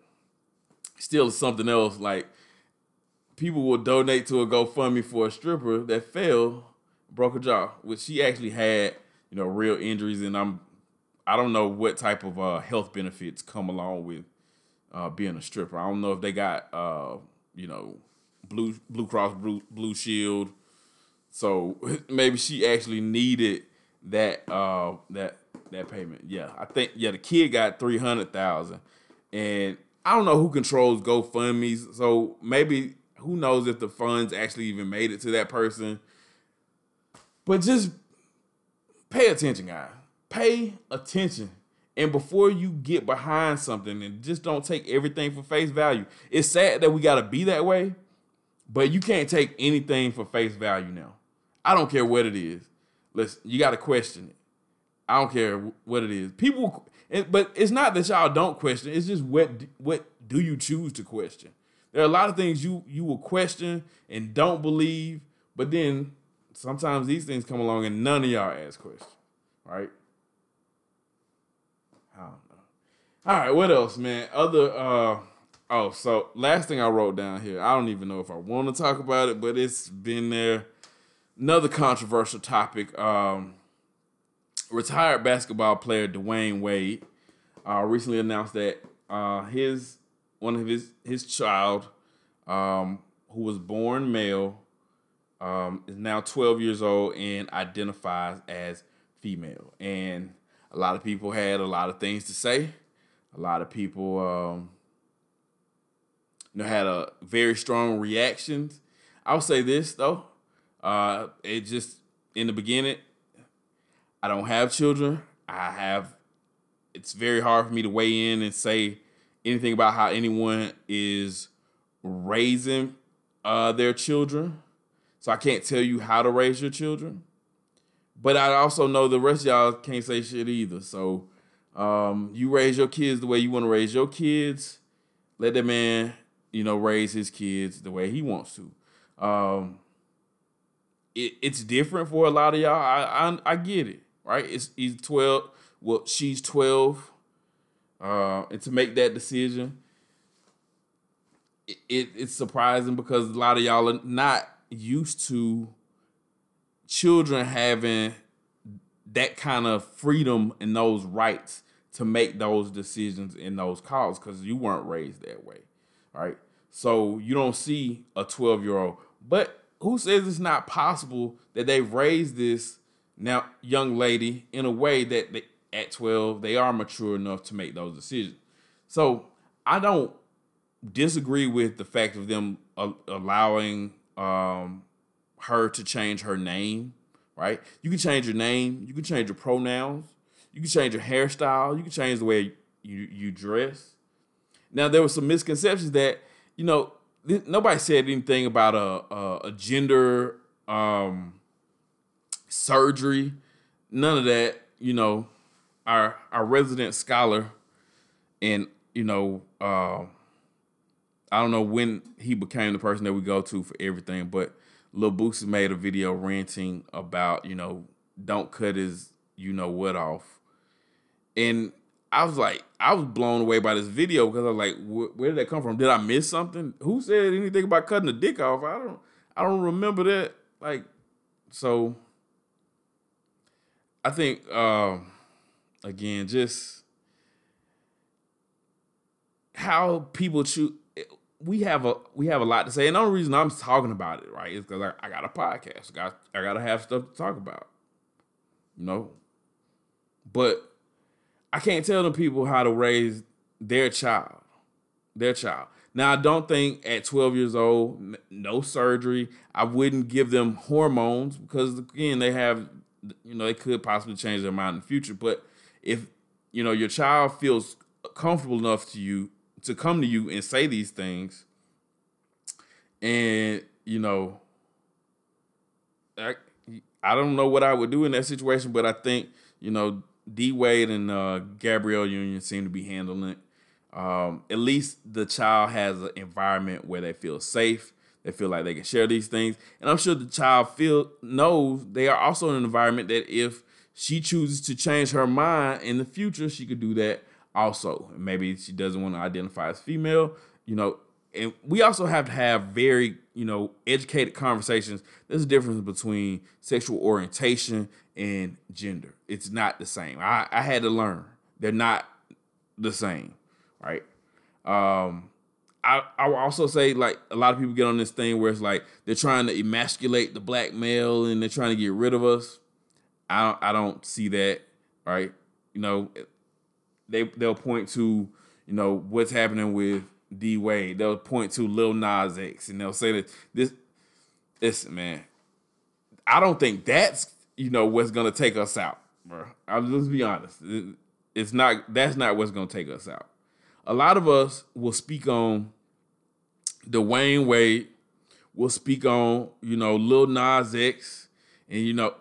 still, something else like people will donate to a GoFundMe for a stripper that fell, broke a jaw, which she actually had, you know, real injuries, and I'm I don't know what type of uh, health benefits come along with uh, being a stripper. I don't know if they got uh, you know blue Blue Cross Blue, blue Shield, so maybe she actually needed that uh, that that payment. Yeah, I think yeah the kid got three hundred thousand, and I don't know who controls GoFundMe's, so maybe who knows if the funds actually even made it to that person. But just pay attention, guys pay attention. And before you get behind something and just don't take everything for face value. It's sad that we got to be that way, but you can't take anything for face value now. I don't care what it is. Listen, you got to question it. I don't care what it is. People, but it's not that y'all don't question. It's just what what do you choose to question? There are a lot of things you you will question and don't believe, but then sometimes these things come along and none of y'all ask questions, right? I don't know. All right, what else, man? Other uh oh, so last thing I wrote down here. I don't even know if I want to talk about it, but it's been there. Another controversial topic. Um retired basketball player Dwyane Wade uh recently announced that uh his one of his his child um who was born male um is now 12 years old and identifies as female. And a lot of people had a lot of things to say. A lot of people, um, you know, had a very strong reactions. I'll say this though, uh, it just in the beginning, I don't have children. I have. It's very hard for me to weigh in and say anything about how anyone is raising uh, their children. So I can't tell you how to raise your children. But I also know the rest of y'all can't say shit either. So um, you raise your kids the way you want to raise your kids. Let that man, you know, raise his kids the way he wants to. Um, it, it's different for a lot of y'all. I, I, I get it, right? It's he's twelve. Well, she's twelve, uh, and to make that decision, it, it it's surprising because a lot of y'all are not used to children having that kind of freedom and those rights to make those decisions in those calls because you weren't raised that way, right? So you don't see a 12 year old. But who says it's not possible that they've raised this now young lady in a way that they, at 12 they are mature enough to make those decisions? So I don't disagree with the fact of them allowing um, her to change her name, right? You can change your name, you can change your pronouns, you can change your hairstyle, you can change the way you you dress. Now there were some misconceptions that you know nobody said anything about a a, a gender um, surgery, none of that. You know, our our resident scholar, and you know, uh, I don't know when he became the person that we go to for everything, but Lil Boosie made a video ranting about, you know, don't cut his you know what off. And I was like, I was blown away by this video because I was like, where did that come from? Did I miss something? Who said anything about cutting the dick off? I don't I don't remember that. Like, so I think um again, just how people choose we have a we have a lot to say, and the only reason I'm talking about it, right, is because I, I, got a podcast. I got I gotta have stuff to talk about. You know? But I can't tell them people how to raise their child. Their child. Now, I don't think at 12 years old, no surgery, I wouldn't give them hormones because again, they have, you know, they could possibly change their mind in the future. But if you know your child feels comfortable enough to you to come to you and say these things, and you know, I I don't know what I would do in that situation, but I think you know D Wade and uh, Gabrielle Union seem to be handling it. Um, at least the child has an environment where they feel safe. They feel like they can share these things, and I'm sure the child feel knows they are also in an environment that if she chooses to change her mind in the future, she could do that also. Maybe she doesn't want to identify as female. You know, and we also have to have very you know educated conversations there's a difference between sexual orientation and gender. It's not the same. I, I had to learn. They're not the same right? Um I, I will also say like a lot of people get on this thing where it's like they're trying to emasculate the black male and they're trying to get rid of us. I don't i don't see that right? You know they they'll point to you know what's happening with D Wade. They'll point to Lil Nas X and they'll say that this, listen, man, I don't think that's you know what's gonna take us out, bro. I'll just be honest. It's not. That's not what's gonna take us out. A lot of us will speak on Dwyane Wade. We'll speak on you know Lil Nas X, and you know,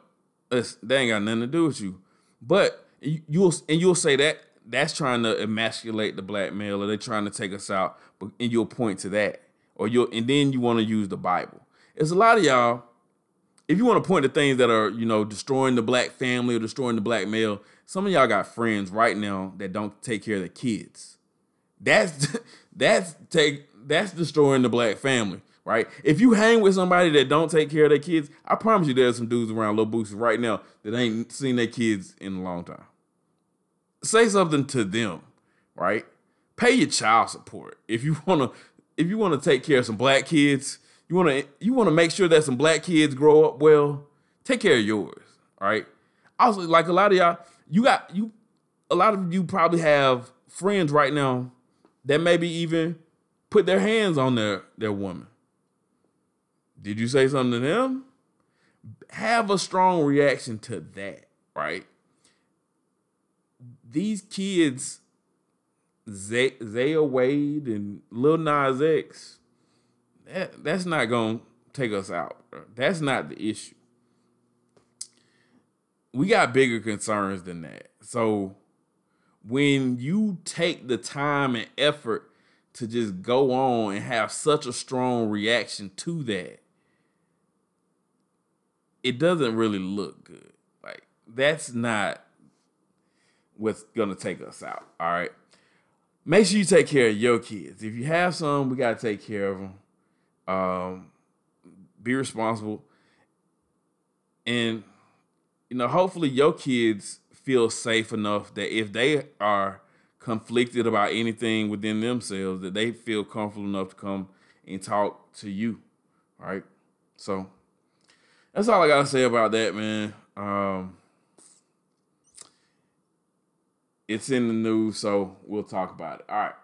they ain't got nothing to do with you. But you'll and you'll say that that's trying to emasculate the black male or they're trying to take us out but and you'll point to that or you'll and then you want to use the bible it's a lot of y'all if you want to point to things that are you know destroying the black family or destroying the black male some of y'all got friends right now that don't take care of their kids that's that's take that's destroying the black family right if you hang with somebody that don't take care of their kids i promise you there's some dudes around little boots right now that ain't seen their kids in a long time say something to them, right? Pay your child support. If you wanna, if you wanna take care of some black kids, you wanna you wanna make sure that some black kids grow up well. Take care of yours, all right? Also, like a lot of y'all, you got you. A lot of you probably have friends right now that maybe even put their hands on their their woman. Did you say something to them? Have a strong reaction to that, right? these kids, Zaya Wade and Lil Nas X, that, that's not gonna take us out. That's not the issue. We got bigger concerns than that. So when you take the time and effort to just go on and have such a strong reaction to that, it doesn't really look good. Like that's not what's gonna take us out. All right. Make sure you take care of your kids. If you have some, we gotta take care of them. Um, be responsible, and you know, hopefully, your kids feel safe enough that if they are conflicted about anything within themselves, that they feel comfortable enough to come and talk to you. All right. So that's all I gotta say about that, man. Um, it's in the news, so we'll talk about it. All right.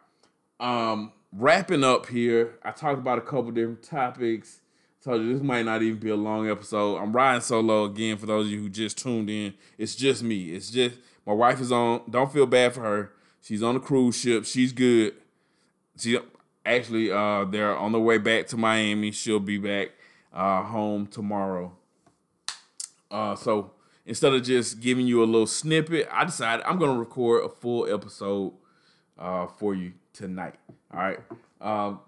Um, wrapping up here, I talked about a couple different topics. Told you this might not even be a long episode. I'm riding solo again for those of you who just tuned in. It's just me. It's just my wife is on. Don't feel bad for her. She's on a cruise ship. She's good. She actually uh they're on the way back to Miami. She'll be back uh home tomorrow. Uh so instead of just giving you a little snippet, I decided I'm gonna record a full episode uh, for you tonight. All right. Um,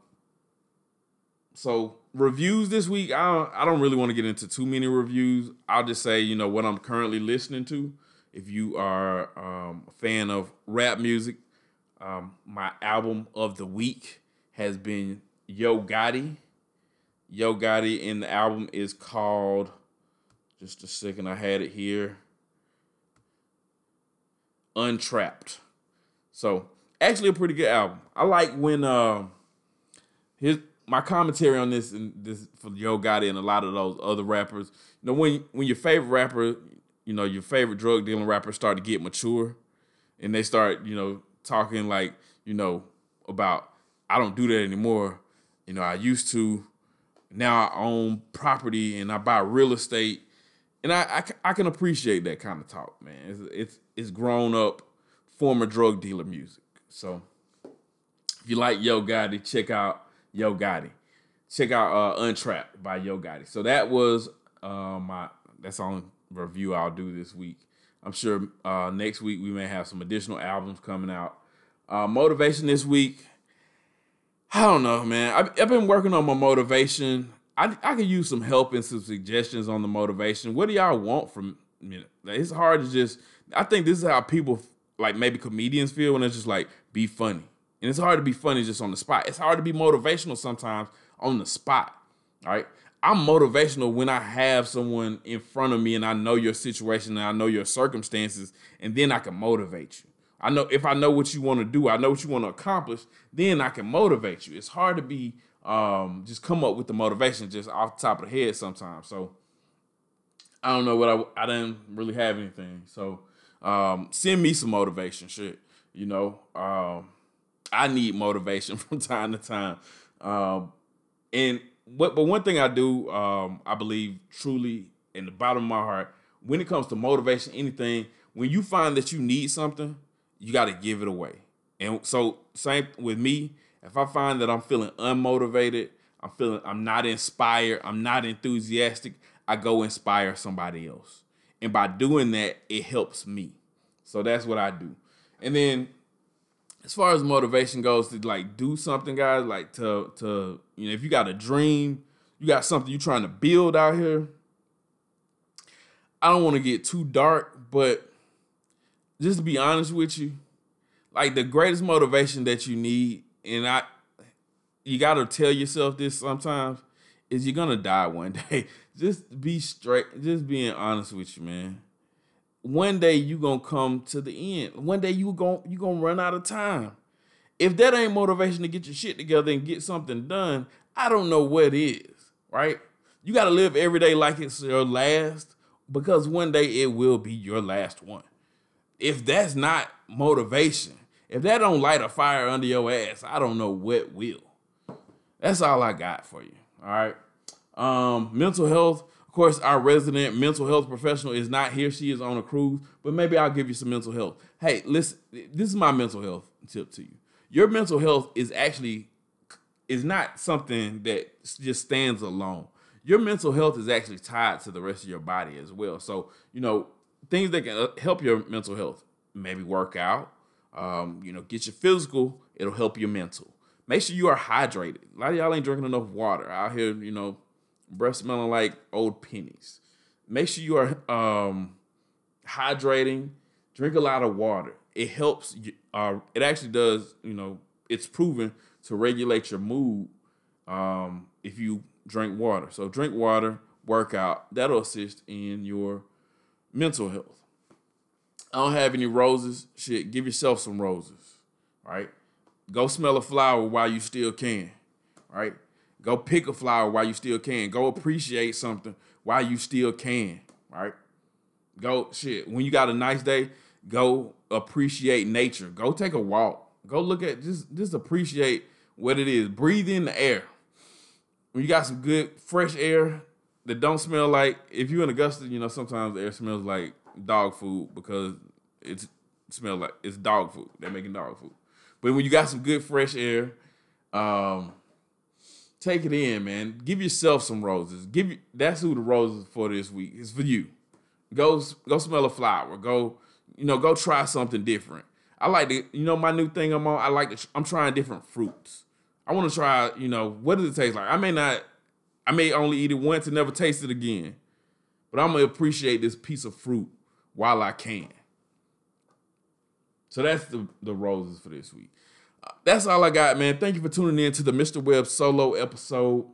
so reviews this week, I don't, I don't really want to get into too many reviews. I'll just say, you know, what I'm currently listening to. If you are um, a fan of rap music, um, my album of the week has been Yo Gotti. Yo Gotti, and the album is called just a second, I had it here. Untrapped. So actually a pretty good album. I like when uh his my commentary on this and this for Yo Gotti and a lot of those other rappers. You know, when when your favorite rapper, you know, your favorite drug dealing rapper start to get mature and they start, you know, talking like, you know, about I don't do that anymore. You know, I used to. Now I own property and I buy real estate, and I I, I can appreciate that kind of talk, man. It's it's, it's grown up former drug dealer music. So if you like Yo Gotti, check out Yo Gotti. Check out uh, Untrapped by Yo Gotti. So that was uh, my that's on review I'll do this week. I'm sure uh, next week we may have some additional albums coming out. Uh, motivation this week. I don't know, man. I've, I've been working on my motivation. I, I could use some help and some suggestions on the motivation. What do y'all want from me? It's hard to just. I think this is how people like maybe comedians feel when it's just like be funny, and it's hard to be funny just on the spot. It's hard to be motivational sometimes on the spot. All right. I'm motivational when I have someone in front of me and I know your situation and I know your circumstances, and then I can motivate you. I know if I know what you want to do, I know what you want to accomplish, then I can motivate you. It's hard to be um, just come up with the motivation just off the top of the head sometimes. So I don't know what I I didn't really have anything. So um, send me some motivation, shit. You know, um, I need motivation from time to time. Um, and what but one thing I do, um, I believe truly in the bottom of my heart, when it comes to motivation, anything, when you find that you need something, you got to give it away. And so same with me, if I find that I'm feeling unmotivated, I'm feeling I'm not inspired, I'm not enthusiastic, I go inspire somebody else. And by doing that, it helps me. So that's what I do. And then as far as motivation goes to like do something guys like to to you know if you got a dream you got something you're trying to build out here i don't want to get too dark but just to be honest with you like the greatest motivation that you need and i you got to tell yourself this sometimes is you're gonna die one day. Just be straight just being honest with you man one day you gonna come to the end. One day you gonna you gonna run out of time. If that ain't motivation to get your shit together and get something done, I don't know what is. Right? You gotta live every day like it's your last, because one day it will be your last one. If that's not motivation, if that don't light a fire under your ass, I don't know what will. That's all I got for you. All right. Um, mental health of course, our resident mental health professional is not here. She is on a cruise, but maybe I'll give you some mental health. Hey, listen, this is my mental health tip to you. Your mental health is actually is not something that just stands alone. Your mental health is actually tied to the rest of your body as well. So, you know, things that can uh, help your mental health, maybe work out, um, you know, get your physical, it'll help your mental. Make sure you are hydrated. A lot of y'all ain't drinking enough water out here, you know, breath smelling like old pennies. Make sure you are um, hydrating. Drink a lot of water. It helps. Uh, it actually does. You know, it's proven to regulate your mood um, if you drink water. So drink water, work out. That'll assist in your mental health. I don't have any roses. Shit, give yourself some roses. Right? Go smell a flower while you still can. Right? Go pick a flower while you still can. Go appreciate something while you still can, right? Go shit. When you got a nice day, go appreciate nature. Go take a walk. Go look at just just appreciate what it is. Breathe in the air. When you got some good fresh air that don't smell like if you're in Augusta, you know, sometimes air smells like dog food because it's it smells like it's dog food. They're making dog food. But when you got some good fresh air, um, take it in, man. Give yourself some roses. Give you that's who the roses for this week. It's for you. Go go smell a flower. Go, you know, go try something different. I like to, you know, my new thing I'm on. I like to, I'm trying different fruits. I want to try, you know, what does it taste like? I may not, I may only eat it once and never taste it again, but I'm gonna appreciate this piece of fruit while I can. So that's the the roses for this week that's all I got, man. Thank you for tuning in to the Mr. Webb solo episode.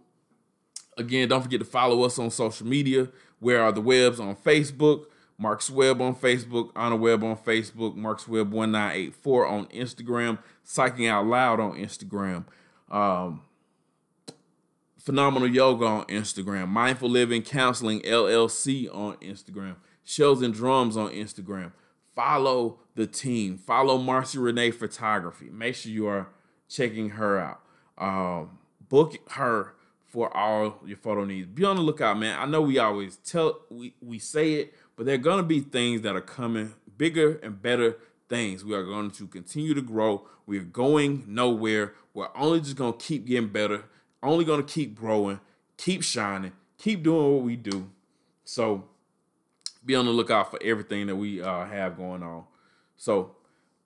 Again, don't forget to follow us on social media. Where are the Webbs on Facebook? Mark's Webb on Facebook, Honor Webb on Facebook, Mark's Webb 1984 on Instagram, Psyching Out Loud on Instagram, um, Phenomenal Yoga on Instagram, Mindful Living Counseling LLC on Instagram, Shells and Drums on Instagram. Follow the team. Follow Marcy Renee Photography. Make sure you are checking her out. Um, book her for all your photo needs. Be on the lookout, man. I know we always tell we we say it, but there are gonna be things that are coming, bigger and better things. We are going to continue to grow. We are going nowhere. We're only just gonna keep getting better. Only gonna keep growing, keep shining, keep doing what we do. So be on the lookout for everything that we uh, have going on. So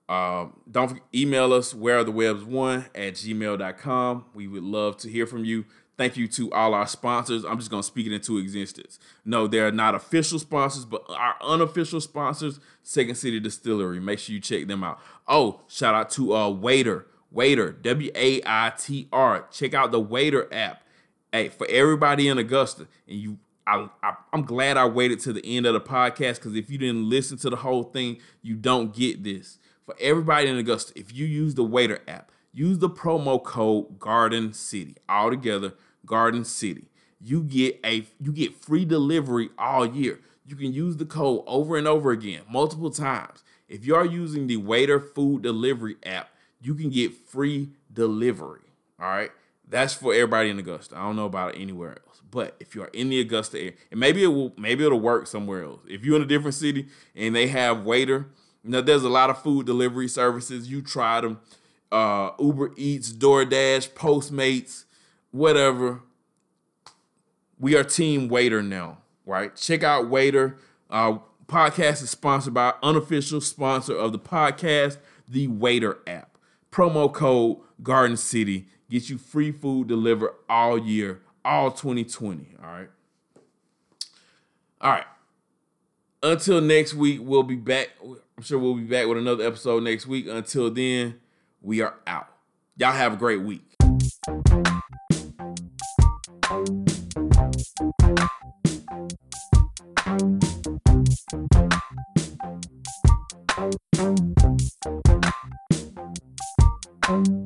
um, don't forget, email us where are the webbs one at gmail.com. We would love to hear from you. Thank you to all our sponsors. I'm just going to speak it into existence. No, they're not official sponsors, but our unofficial sponsors, Second City Distillery. Make sure you check them out. Oh, shout out to uh, Waitr. Waitr, W A I T R. Check out the Waitr app. Hey, for everybody in Augusta, and you I, I am glad I waited to the end of the podcast because if you didn't listen to the whole thing, you don't get this. For everybody in Augusta, if you use the Waitr app, use the promo code Garden City. All together, Garden City. You get a you get free delivery all year. You can use the code over and over again, multiple times. If you are using the Waitr food delivery app, you can get free delivery. All right. That's for everybody in Augusta. I don't know about anywhere else. But if you are in the Augusta area, and maybe it will maybe it'll work somewhere else. If you're in a different city and they have Waitr, know, there's a lot of food delivery services. You try them. Uh, Uber Eats, DoorDash, Postmates, whatever. We are Team Waitr now, right? Check out Waitr. Uh, podcast is sponsored by unofficial sponsor of the podcast, the Waitr app. Promo code Garden City gets you free food delivered all year all 2020. All right. All right. Until next week, we'll be back. I'm sure we'll be back with another episode next week. Until then, we are out. Y'all have a great week. Thank